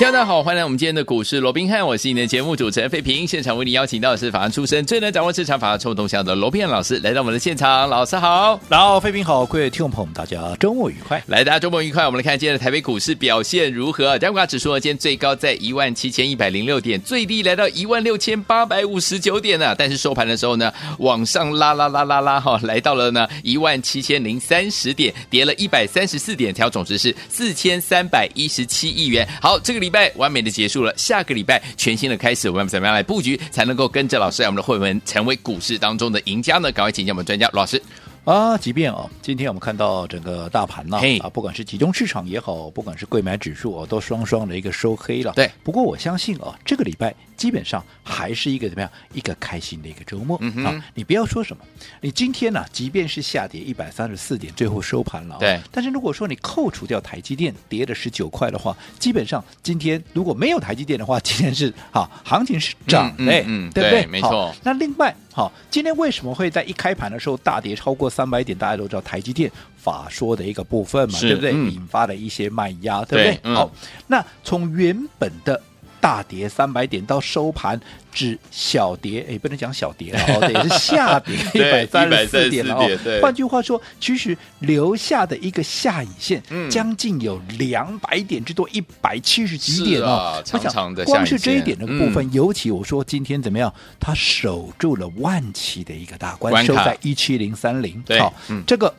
大家好，欢迎来我们今天的股市罗宾汉，我是你的节目主持人费平。现场为你邀请到的是法案出身、最能掌握市场法案冲动向的罗宾汉老师，来到我们的现场。老师好，然后费平好，各位听众朋友们，大家周末愉快。来，大家周末愉快。我们来看今天的台北股市表现如何？加权指数呢，今天最高在一万七千一百零六点，最低来到一万六千八百五十九点呢、但是收盘的时候呢，往上拉拉拉拉拉哈，来到了呢一万七千零三十点，跌了一百三十四点，调总值是四千三百一十七亿元。好，这个礼拜完美的结。束了，下个礼拜全新的开始，我们怎么样来布局，才能够跟着老师，我们的会员成为股市当中的赢家呢？赶快请教我们专家罗老师。啊，即便啊，今天我们看到整个大盘呢，啊，不管是集中市场也好，不管是贵买指数哦，都双双的一个收黑了。对，不过我相信啊，这个礼拜基本上还是一个怎么样，一个开心的一个周末、嗯、啊。你不要说什么，你今天呢、啊，即便是下跌一百三十四点，最后收盘了、啊。对。但是如果说你扣除掉台积电跌了十九块的话，基本上今天如果没有台积电的话，今天是啊，行情是涨，的、嗯，嗯，对不对？没错。那另外。好，今天为什么会在一开盘的时候大跌超过三百点？大家都知道台积电法说的一个部分嘛，对不对？嗯、引发了一些卖压，对不对？嗯、好，那从原本的大跌三百点到收盘只小跌，哎，不能讲小跌了哦，对，是下跌 一百三十四点了哦。换句话说，其实留下的一个下影线，嗯、将近有两百点之多，一百七十几点哦。我想，光是这一点的部分，嗯、尤其我说今天怎么样，它守住了万期的一个大关，关收在一七零三零。好，嗯、这个。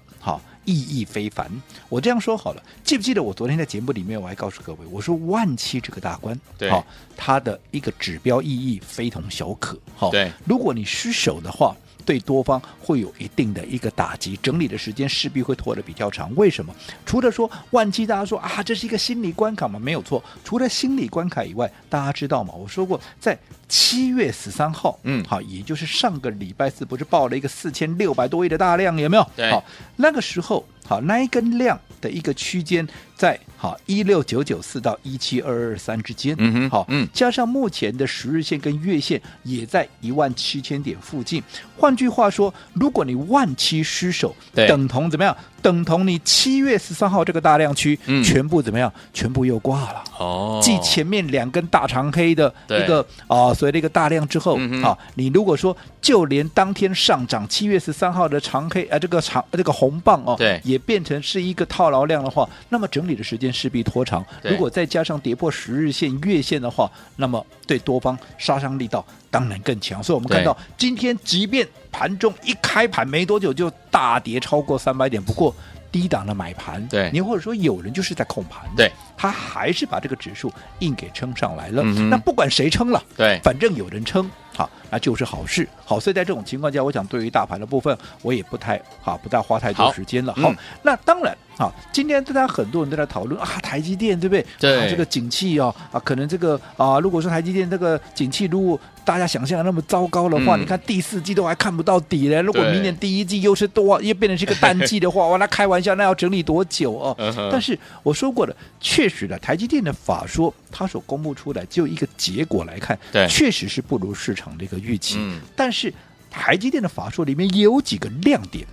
意义非凡，我这样说好了，记不记得我昨天在节目里面我还告诉各位，我说万七这个大关，对，好，它的一个指标意义非同小可，好，对，如果你失守的话。对多方会有一定的一个打击，整理的时间势必会拖得比较长。为什么？除了说万七，大家说啊，这是一个心理关卡嘛？没有错。除了心理关卡以外，大家知道吗？我说过，在七月十三号，嗯，好，也就是上个礼拜四，不是报了一个四千六百多亿的大量，有没有？对。好，那个时候，好，那一根量的一个区间在好一六九九四到一七二二三之间，嗯哼，好，嗯，加上目前的十日线跟月线也在一万七千点附近。换句话说，如果你万七失守，等同怎么样？等同你七月十三号这个大量区，嗯、全部怎么样？全部又挂了。哦，继前面两根大长黑的一个啊，所谓的一个大量之后，嗯、啊，你如果说就连当天上涨七月十三号的长黑啊，这个长这个红棒哦，对，也变成是一个套牢量的话，那么整理的时间势必拖长。如果再加上跌破十日线、月线的话，那么对多方杀伤力道当然更强。所以我们看到今天，即便盘中一开盘没多久就大跌超过三百点，不过低档的买盘，对，你或者说有人就是在控盘，对，他还是把这个指数硬给撑上来了。嗯、那不管谁撑了，对，反正有人撑，好，那就是好事。好，所以在这种情况下，我想对于大盘的部分，我也不太好，不再花太多时间了。好，那当然。啊，今天大家很多人都在讨论啊，台积电对不对？对，啊、这个景气哦啊，可能这个啊，如果说台积电这个景气如果大家想象的那么糟糕的话，嗯、你看第四季都还看不到底呢。如果明年第一季又是多又变成是一个淡季的话，哇，那开玩笑，那要整理多久哦？但是我说过了，确实的，台积电的法说，它所公布出来就一个结果来看，对，确实是不如市场的一个预期。嗯、但是台积电的法说里面也有几个亮点，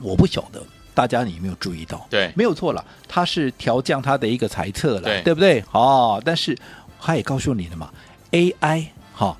我不晓得。大家你有没有注意到？对，没有错了，它是调降它的一个猜测了，对，对不对？哦，但是他也告诉你了嘛，AI 哈、哦，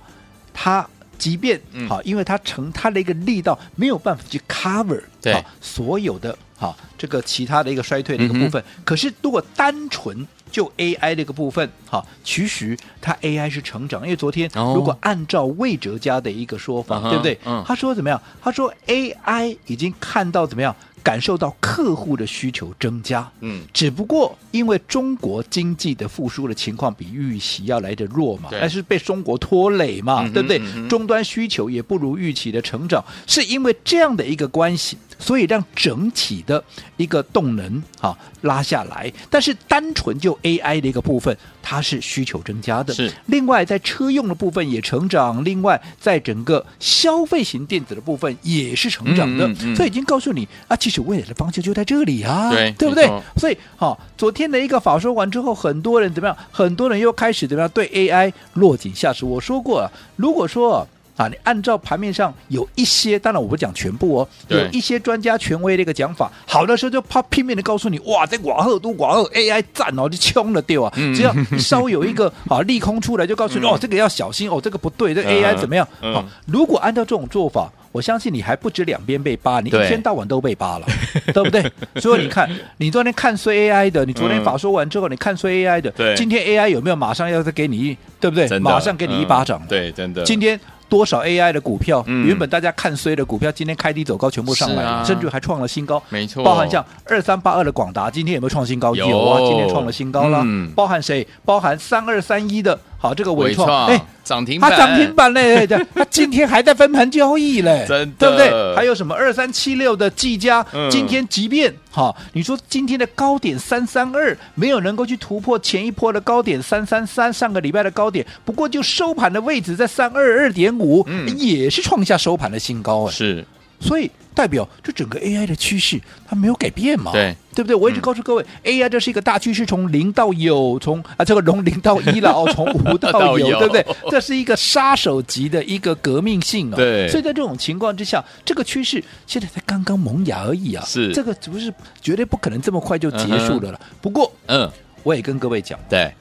它即便好、嗯，因为它成它的一个力道没有办法去 cover 对、哦、所有的哈、哦、这个其他的一个衰退的一个部分，嗯、可是如果单纯就 AI 这个部分哈、哦，其实它 AI 是成长，因为昨天如果按照魏哲家的一个说法，哦、对不对？嗯，他说怎么样？他说 AI 已经看到怎么样？感受到客户的需求增加，嗯，只不过因为中国经济的复苏的情况比预期要来得弱嘛，但是被中国拖累嘛，嗯、对不对、嗯？终端需求也不如预期的成长，是因为这样的一个关系，所以让整体的一个动能啊拉下来。但是单纯就 AI 的一个部分，它是需求增加的。是。另外在车用的部分也成长，另外在整个消费型电子的部分也是成长的。嗯嗯、所以已经告诉你啊，其实未来的方向就在这里啊，对，对不对？所以好、啊，昨天的一个法说完之后，很多人怎么样？很多人又开始怎么样？对 AI 落井下石。我说过啊，如果说啊，你按照盘面上有一些，当然我不讲全部哦，有一些专家权威的一个讲法，好的时候就怕拼命的告诉你，哇，这瓦赫都瓦赫 AI 赞哦，就冲了掉啊！只要稍微有一个 啊利空出来，就告诉你哦，这个要小心哦，这个不对，这个、AI 怎么样？好，如果按照这种做法，我相信你还不止两边被扒，你一天到晚都被扒了，对不对？所以你看，你昨天看衰 AI 的，你昨天法说完之后，你看衰 AI 的，今天 AI 有没有马上要再给你一，对不对？马上给你一巴掌，对，真的，今天。多少 AI 的股票，嗯、原本大家看衰的股票，今天开低走高，全部上来了，啊、甚至还创了新高。没错，包含像二三八二的广达，今天有没有创新高？有，有啊，今天创了新高了。嗯、包含谁？包含三二三一的。好，这个伟创，哎，涨停板，它涨停板嘞，对，它今天还在分盘交易嘞，真的，对不对？还有什么二三七六的技嘉，今天即便哈，你说今天的高点三三二没有能够去突破前一波的高点三三三，上个礼拜的高点，不过就收盘的位置在三二二点五，也是创下收盘的新高，哎，是，所以。代表这整个 AI 的趋势它没有改变嘛？对，对不对？我一直告诉各位、嗯、，AI 这是一个大趋势，从零到有，从啊这个从零到一了哦，从无到有，对不对？这是一个杀手级的一个革命性啊、哦！对，所以在这种情况之下，这个趋势现在才刚刚萌芽而已啊！是这个不是绝对不可能这么快就结束了了。嗯、不过，嗯，我也跟各位讲，对。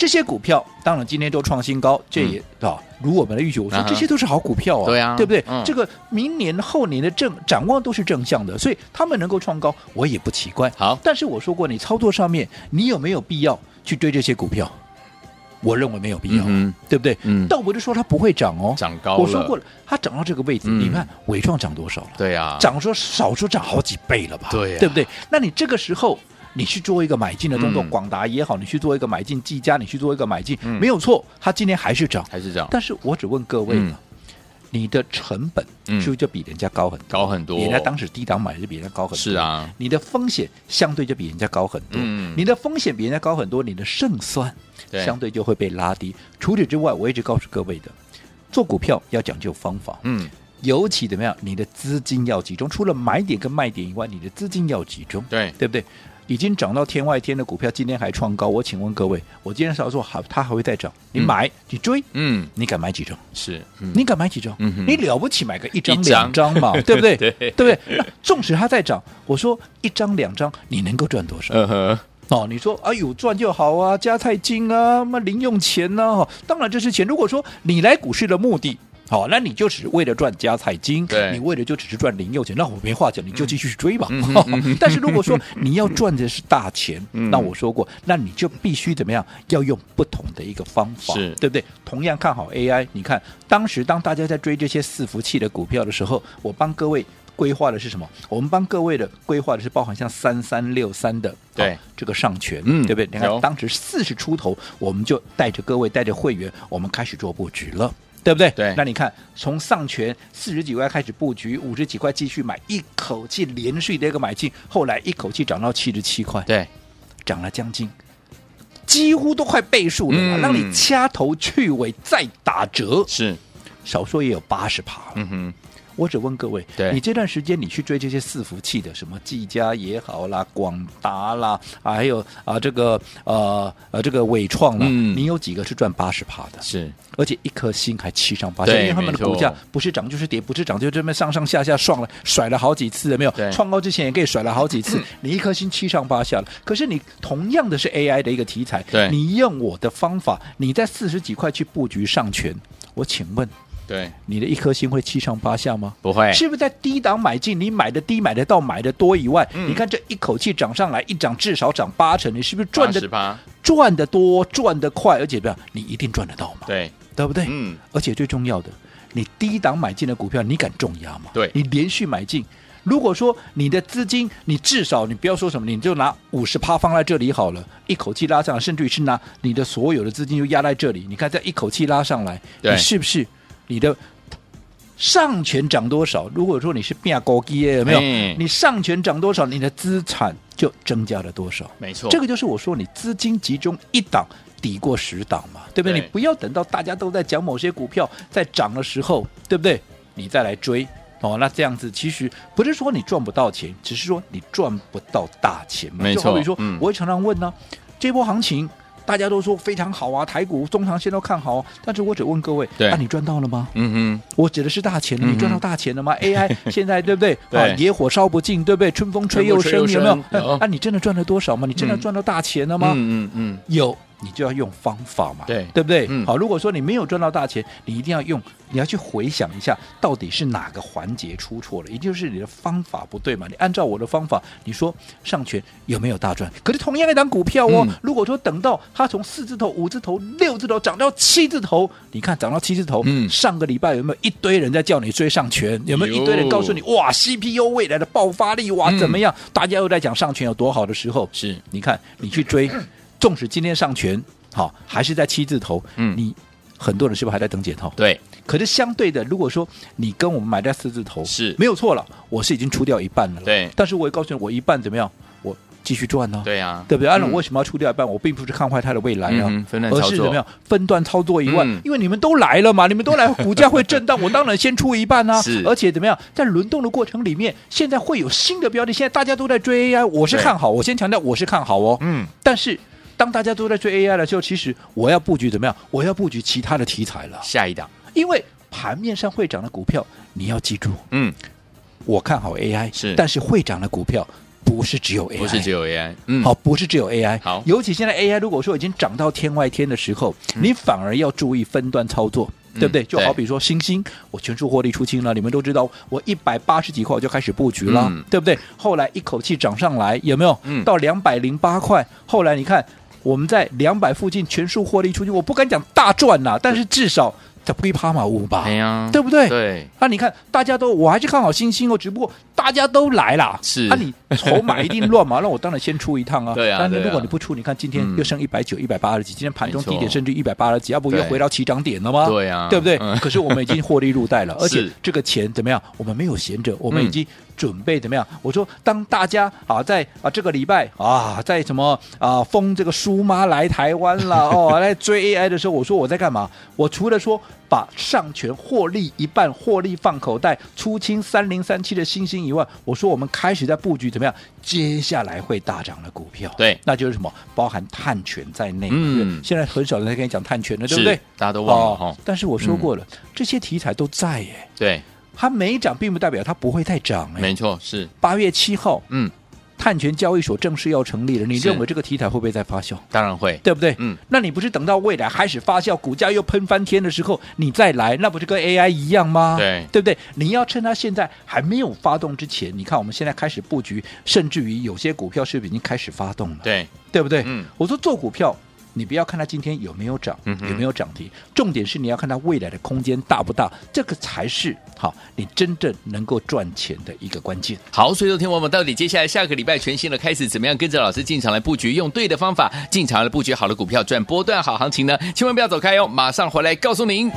这些股票当然今天都创新高，这也啊，如我们的预期，我说这些都是好股票啊，对啊，对不对？这个明年后年的正展望都是正向的，所以他们能够创高，我也不奇怪。好，但是我说过，你操作上面你有没有必要去追这些股票？我认为没有必要，对不对？嗯，倒不是说它不会涨哦，涨高了。我说过了，它涨到这个位置，你看伟创涨多少了？对啊，涨说少说涨好几倍了吧？对，对不对？那你这个时候。你去做一个买进的动作，广达也好，你去做一个买进，技嘉你去做一个买进，没有错，它今天还是涨，还是涨。但是我只问各位呢，你的成本是不是就比人家高很多？高很多。人家当时低档买就比人家高很多。是啊。你的风险相对就比人家高很多。嗯。你的风险比人家高很多，你的胜算相对就会被拉低。除此之外，我一直告诉各位的，做股票要讲究方法。嗯。尤其怎么样？你的资金要集中，除了买点跟卖点以外，你的资金要集中。对。对不对？已经涨到天外天的股票，今天还创高。我请问各位，我今天稍说好，它还会再涨？你买，嗯、你追，嗯，你敢买几张？是，嗯、你敢买几张？嗯，你了不起买个一张两张嘛，对不对？对，对不对？那纵使它再涨，我说一张两张，你能够赚多少？哦，你说啊，有赚就好啊，加菜金啊，那零用钱呢、啊？当然这是钱。如果说你来股市的目的。好，那你就只为了赚加菜金，对你为了就只是赚零用钱，那我没话讲，你就继续追吧。嗯、但是如果说你要赚的是大钱，嗯、那我说过，那你就必须怎么样？要用不同的一个方法，对不对？同样看好 AI，你看当时当大家在追这些伺服器的股票的时候，我帮各位规划的是什么？我们帮各位的规划的是包含像三三六三的对这个上权，嗯，对不对？你看当时四十出头，我们就带着各位带着会员，我们开始做布局了。对不对？对，那你看，从上权四十几块开始布局，五十几块继续买，一口气连续的一个买进，后来一口气涨到七十七块，对，涨了将近，几乎都快倍数了嘛，嗯、让你掐头去尾再打折，是，少说也有八十趴，嗯哼。我只问各位，你这段时间你去追这些伺服器的，什么技嘉也好啦，广达啦，啊，还有啊这个呃呃这个伟创啦，嗯、你有几个是赚八十趴的？是，而且一颗星还七上八下，因为他们的股价不是涨就是跌，不是涨就这么上上下下爽了，甩了好几次了没有？对创高之前也可以甩了好几次，嗯、你一颗星七上八下了。可是你同样的是 AI 的一个题材，对你用我的方法，你在四十几块去布局上权，我请问。对，你的一颗心会七上八下吗？不会，是不是在低档买进？你买的低，买的到，买的多以外，嗯、你看这一口气涨上来，一涨至少涨八成，你是不是赚的赚的多，赚的快？而且不要，你一定赚得到嘛？对，对不对？嗯。而且最重要的，你低档买进的股票，你敢重压吗？对，你连续买进，如果说你的资金，你至少你不要说什么，你就拿五十趴放在这里好了，一口气拉上来，甚至于是拿你的所有的资金就压在这里，你看这一口气拉上来，你是不是你的？上权涨多少？如果说你是变高基有没有？哎、你上权涨多少，你的资产就增加了多少？没错，这个就是我说你资金集中一档抵过十档嘛，对不对？对你不要等到大家都在讲某些股票在涨的时候，对不对？你再来追哦，那这样子其实不是说你赚不到钱，只是说你赚不到大钱嘛。没错，就好比说，嗯、我会常常问呢、啊，这波行情。大家都说非常好啊，台股中长线都看好，但是我只问各位，那、啊、你赚到了吗？嗯嗯，我指的是大钱了，你赚到大钱了吗、嗯、？AI 现在对不对？对啊，野火烧不尽，对不对？春风吹又生，有没有？有 啊，你真的赚了多少吗？你真的赚到大钱了吗？嗯，嗯，有。你就要用方法嘛，对对不对？嗯、好，如果说你没有赚到大钱，你一定要用，你要去回想一下，到底是哪个环节出错了，也就是你的方法不对嘛。你按照我的方法，你说上权有没有大赚？可是同样一档股票哦，嗯、如果说等到它从四字头、五字头、六字头涨到七字头，你看涨到七字头，嗯、上个礼拜有没有一堆人在叫你追上权？有没有一堆人告诉你哇，CPU 未来的爆发力哇怎么样？嗯、大家又在讲上权有多好的时候，是你看你去追。纵使今天上权好，还是在七字头，嗯，你很多人是不是还在等解套？对。可是相对的，如果说你跟我们买在四字头是没有错了，我是已经出掉一半了。对。但是我也告诉你，我一半怎么样？我继续赚呢？对呀，对不对？按照我为什么要出掉一半？我并不是看坏它的未来啊，而是怎么样？分段操作一万，因为你们都来了嘛，你们都来，股价会震荡，我当然先出一半啊。是。而且怎么样？在轮动的过程里面，现在会有新的标的，现在大家都在追 AI，我是看好。我先强调，我是看好哦。嗯。但是。当大家都在追 AI 的时候，其实我要布局怎么样？我要布局其他的题材了。下一档，因为盘面上会涨的股票，你要记住，嗯，我看好 AI 是，但是会涨的股票不是只有 AI，不是只有 AI，嗯，好，不是只有 AI，好，尤其现在 AI 如果说已经涨到天外天的时候，嗯、你反而要注意分段操作，嗯、对不对？就好比说星星，我全数获利出清了，你们都知道，我一百八十几块我就开始布局了，嗯、对不对？后来一口气涨上来，有没有？嗯，到两百零八块，后来你看。我们在两百附近全数获利出去，我不敢讲大赚呐，但是至少在不趴马五吧，对不对？对，那你看大家都，我还是看好星星哦，只不过大家都来了，是，那你 筹码一定乱嘛？那我当然先出一趟啊。对啊，但是如果你不出，你看今天又升一百九、一百八十几，今天盘中低点甚至一百八十几，要不又回到起涨点了吗？对啊，对不对？可是我们已经获利入袋了，而且这个钱怎么样？我们没有闲着，我们已经。准备怎么样？我说，当大家啊在啊这个礼拜啊在什么啊封这个苏妈来台湾了哦，来追 AI 的时候，我说我在干嘛？我除了说把上权获利一半获利放口袋，出清三零三七的星星以外，我说我们开始在布局怎么样？接下来会大涨的股票，对，那就是什么？包含碳权在内。嗯，现在很少人在跟你讲碳权了，对不对？大家都忘了哈、哦。但是我说过了，嗯、这些题材都在耶。对。它没涨，并不代表它不会再涨。没错，是八月七号，嗯，碳权交易所正式要成立了。你认为这个题材会不会再发酵？当然会，对不对？嗯，那你不是等到未来开始发酵，股价又喷翻天的时候，你再来，那不是跟 AI 一样吗？对，对不对？你要趁它现在还没有发动之前，你看我们现在开始布局，甚至于有些股票是不是已经开始发动了？对，对不对？嗯，我说做股票。你不要看它今天有没有涨，有没有涨停，重点是你要看它未来的空间大不大，这个才是好你真正能够赚钱的一个关键。好，所以说听我们到底接下来下个礼拜全新的开始，怎么样跟着老师进场来布局，用对的方法进场来布局好的股票，赚波段好行情呢？千万不要走开哦，马上回来告诉您。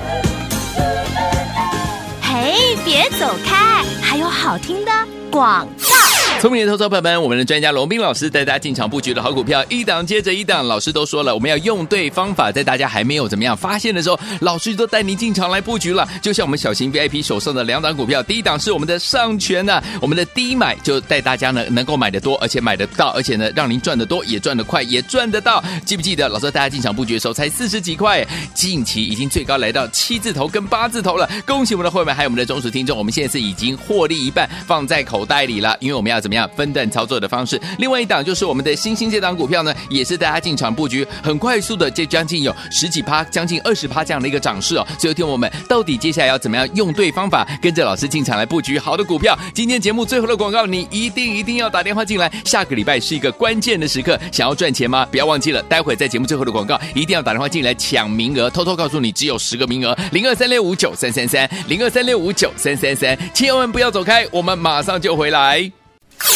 嘿，别走开，还有好听的广告。聪明的投资朋友们，我们的专家龙斌老师带大家进场布局的好股票，一档接着一档。老师都说了，我们要用对方法，在大家还没有怎么样发现的时候，老师都带您进场来布局了。就像我们小型 VIP 手上的两档股票，第一档是我们的上权呢、啊，我们的低买就带大家呢能够买的多，而且买得到，而且呢让您赚得多，也赚得快，也赚得到。记不记得老师带大家进场布局的时候才四十几块，近期已经最高来到七字头跟八字头了。恭喜我们的会员还有我们的忠实听众，我们现在是已经获利一半放在口袋里了，因为我们要怎么样？分段操作的方式，另外一档就是我们的星星这档股票呢，也是大家进场布局，很快速的，就将近有十几趴，将近二十趴这样的一个涨势哦。所以，听我们到底接下来要怎么样用对方法，跟着老师进场来布局好的股票？今天节目最后的广告，你一定一定要打电话进来。下个礼拜是一个关键的时刻，想要赚钱吗？不要忘记了，待会在节目最后的广告，一定要打电话进来抢名额。偷偷告诉你，只有十个名额，零二三六五九三三三，零二三六五九三三三，千万不要走开，我们马上就回来。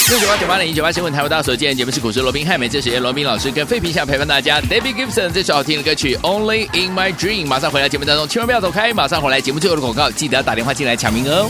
六九八九八零一九八新闻台湾大所见节目是股市罗宾汉，美这时间罗宾老师跟费平想陪伴大家，David Gibson 这首好听的歌曲 Only in My Dream，马上回来节目当中，千万不要走开，马上回来节目最后的广告，记得要打电话进来抢名额哦。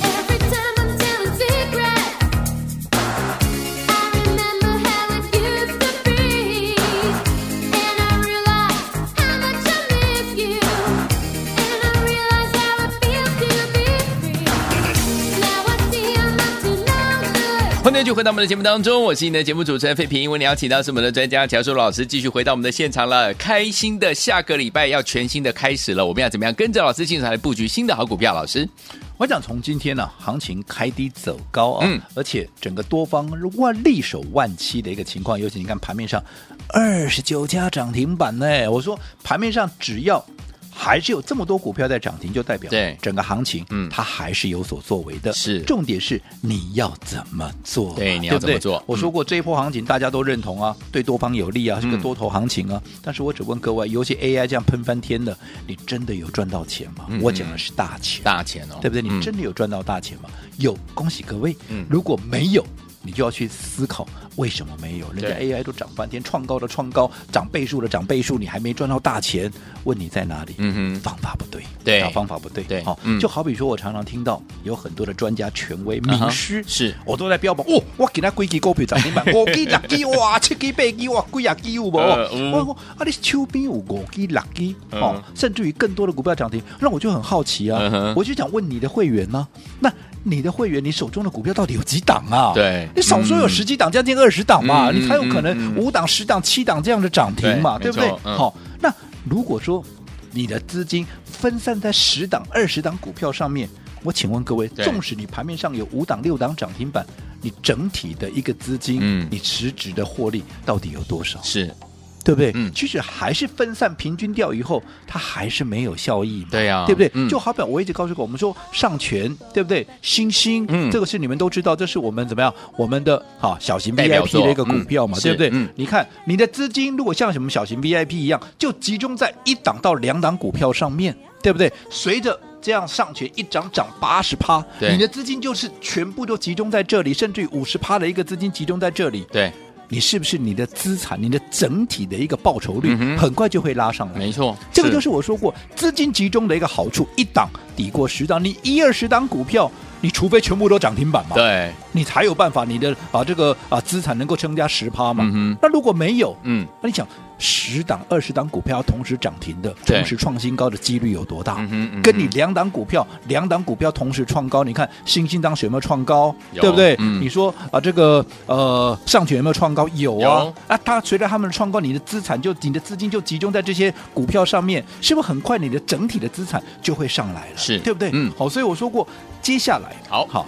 续回到我们的节目当中，我是你的节目主持人费平。为你邀请到是我们的专家乔叔老师，继续回到我们的现场了。开心的下个礼拜要全新的开始了，我们要怎么样跟着老师进场来布局新的好股票？老师，我想从今天呢、啊，行情开低走高啊，嗯，而且整个多方万力守万七的一个情况，尤其你看盘面上二十九家涨停板呢，我说盘面上只要。还是有这么多股票在涨停，就代表对整个行情，嗯，它还是有所作为的。是，重点是你要怎么做？对，你要怎么做？我说过这一波行情大家都认同啊，对多方有利啊，是个多头行情啊。但是我只问各位，尤其 AI 这样喷翻天的，你真的有赚到钱吗？我讲的是大钱，大钱哦，对不对？你真的有赚到大钱吗？有，恭喜各位。嗯，如果没有。你就要去思考为什么没有？人家 AI 都涨半天，创高的创高，涨倍数的涨倍数，你还没赚到大钱？问你在哪里？嗯哼，方法不对，对，方法不对，对，好，就好比说我常常听到有很多的专家、权威、名师，是我都在标榜，哦，我给他几支股票涨停板，五支、六支，哇，七支、八支，哇，几啊支有无？我说啊，你手边有五支、六支，哦，甚至于更多的股票涨停，那我就很好奇啊，我就想问你的会员呢，那。你的会员，你手中的股票到底有几档啊？对，你少说有十几档，将近二十档嘛，你才有可能五档、十档、七档这样的涨停嘛，对不对？好，那如果说你的资金分散在十档、二十档股票上面，我请问各位，纵使你盘面上有五档、六档涨停板，你整体的一个资金，你实质的获利到底有多少？是。对不对？嗯，其实还是分散平均掉以后，它还是没有效益。对呀，对不对？嗯、就好比我一直告诉过我们说，上权对不对？星星，嗯，这个是你们都知道，这是我们怎么样？我们的好小型 VIP 的一个股票嘛，对不对？嗯，你看你的资金如果像什么小型 VIP 一样，就集中在一档到两档股票上面，对不对？随着这样上权一涨涨八十趴，对你的资金就是全部都集中在这里，甚至于五十趴的一个资金集中在这里，对。你是不是你的资产，你的整体的一个报酬率很快就会拉上来？没错，这个就是我说过资金集中的一个好处，一档抵过十档，你一二十档股票，你除非全部都涨停板嘛，对，你才有办法，你的啊这个啊资产能够增加十趴嘛。那如果没有，嗯，那你想。十档、二十档股票同时涨停的，同时创新高的几率有多大？跟你两档股票、两档股票同时创高，你看新兴当时有没有创高？对不对？你说啊，这个呃上权有没有创高？有啊。啊，它随着他们的创高，你的资产就你的资金就集中在这些股票上面，是不是很快你的整体的资产就会上来了？是对不对？嗯，好，所以我说过，接下来好好。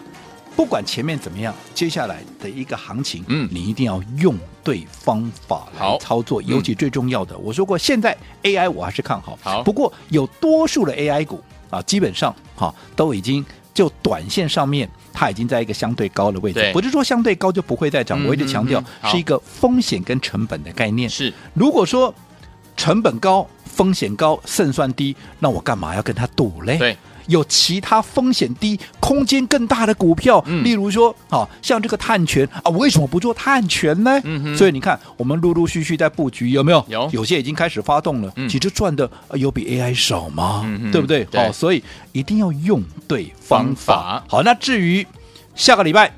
不管前面怎么样，接下来的一个行情，嗯，你一定要用对方法来操作，尤其最重要的，我说过，现在 AI 我还是看好，好，不过有多数的 AI 股啊，基本上哈都已经就短线上面，它已经在一个相对高的位置，不是说相对高就不会再涨，我一直强调是一个风险跟成本的概念，是，如果说成本高、风险高、胜算低，那我干嘛要跟他赌嘞？对。有其他风险低、空间更大的股票，嗯、例如说，啊，像这个碳权啊，我为什么不做碳权呢？嗯、哼所以你看，我们陆陆续续在布局，有没有？有，有些已经开始发动了。嗯、其实赚的有比 AI 少吗？嗯、哼对不对？好对、哦，所以一定要用对方法。方法好，那至于下个礼拜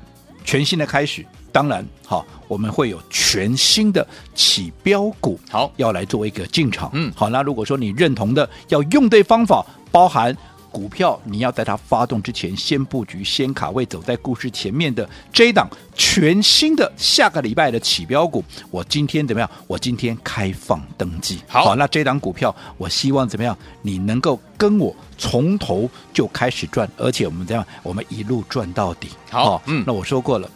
全新的开始，当然，好，我们会有全新的起标股，好，要来做一个进场。嗯，好，那如果说你认同的，要用对方法，包含。股票你要在它发动之前先布局、先卡位，走在故事前面的这一档全新的下个礼拜的起标股，我今天怎么样？我今天开放登记。好，好，那这档股票我希望怎么样？你能够跟我从头就开始赚，而且我们这样，我们一路赚到底。好，嗯，那我说过了。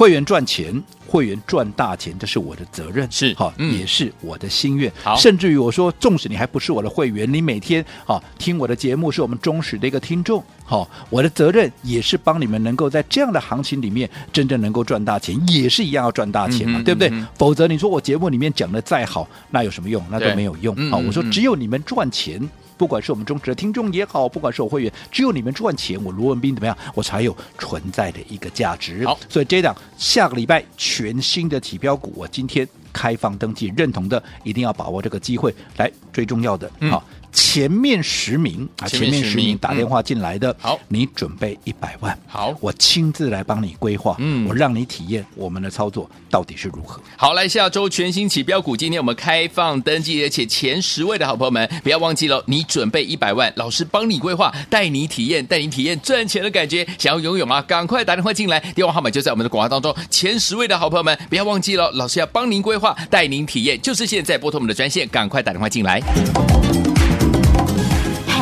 会员赚钱，会员赚大钱，这是我的责任，是好，嗯、也是我的心愿。好，甚至于我说，纵使你还不是我的会员，你每天啊听我的节目，是我们忠实的一个听众。好，我的责任也是帮你们能够在这样的行情里面真正能够赚大钱，也是一样要赚大钱嘛，嗯、对不对？嗯、否则你说我节目里面讲的再好，那有什么用？那都没有用。好，我说只有你们赚钱。不管是我们忠实的听众也好，不管是我会员，只有你们赚钱，我罗文斌怎么样，我才有存在的一个价值。好，所以这档下个礼拜全新的起标股，我今天开放登记，认同的一定要把握这个机会。来，最重要的，好、嗯。前面十名啊，前面十名打电话进来的，好，你准备一百万，好，我亲自来帮你规划，嗯，我让你体验我们的操作到底是如何。好，来下周全新起标股，今天我们开放登记，而且前十位的好朋友们，不要忘记了，你准备一百万，老师帮你规划，带你体验，带你体验赚钱的感觉，想要拥有吗？赶快打电话进来，电话号码就在我们的广告当中。前十位的好朋友们，不要忘记了，老师要帮您规划，带您体验，就是现在拨通我们的专线，赶快打电话进来。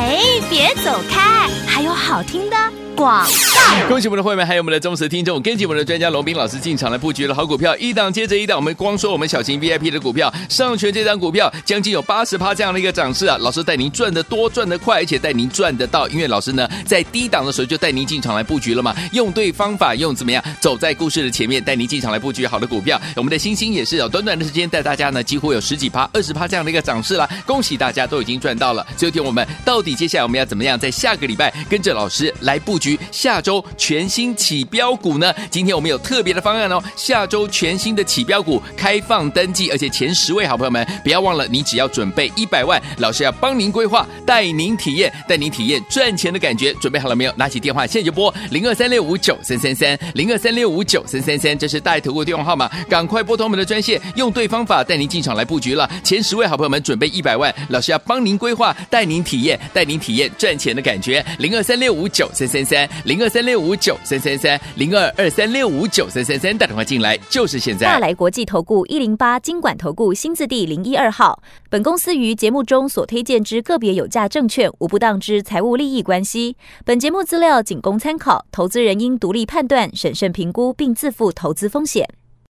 哎，别走开，还有好听的。广告，恭喜我们的会员，还有我们的忠实听众，跟紧我们的专家龙斌老师进场来布局了好股票，一档接着一档。我们光说我们小型 VIP 的股票，上全这张股票将近有八十趴这样的一个涨势啊！老师带您赚得多，赚得快，而且带您赚得到。因为老师呢，在低档的时候就带您进场来布局了嘛，用对方法，用怎么样走在故事的前面，带您进场来布局好的股票。我们的星星也是有短短的时间带大家呢，几乎有十几趴、二十趴这样的一个涨势了。恭喜大家都已经赚到了。最后听我们到底接下来我们要怎么样，在下个礼拜跟着老师来布局？下周全新起标股呢？今天我们有特别的方案哦。下周全新的起标股开放登记，而且前十位好朋友们，不要忘了，你只要准备一百万，老师要帮您规划，带您体验，带您体验赚钱的感觉。准备好了没有？拿起电话现在就拨零二三六五九三三三零二三六五九三三三，这是带头的电话号码，赶快拨通我们的专线，用对方法带您进场来布局了。前十位好朋友们准备一百万，老师要帮您规划，带您体验，带您体验赚钱的感觉。零二二三六五九三三三零。零二三六五九三三三零二二三六五九三三三，打电话进来就是现在。大来国际投顾一零八金管投顾新字第零一二号。本公司于节目中所推荐之个别有价证券，无不当之财务利益关系。本节目资料仅供参考，投资人应独立判断、审慎评估，并自负投资风险。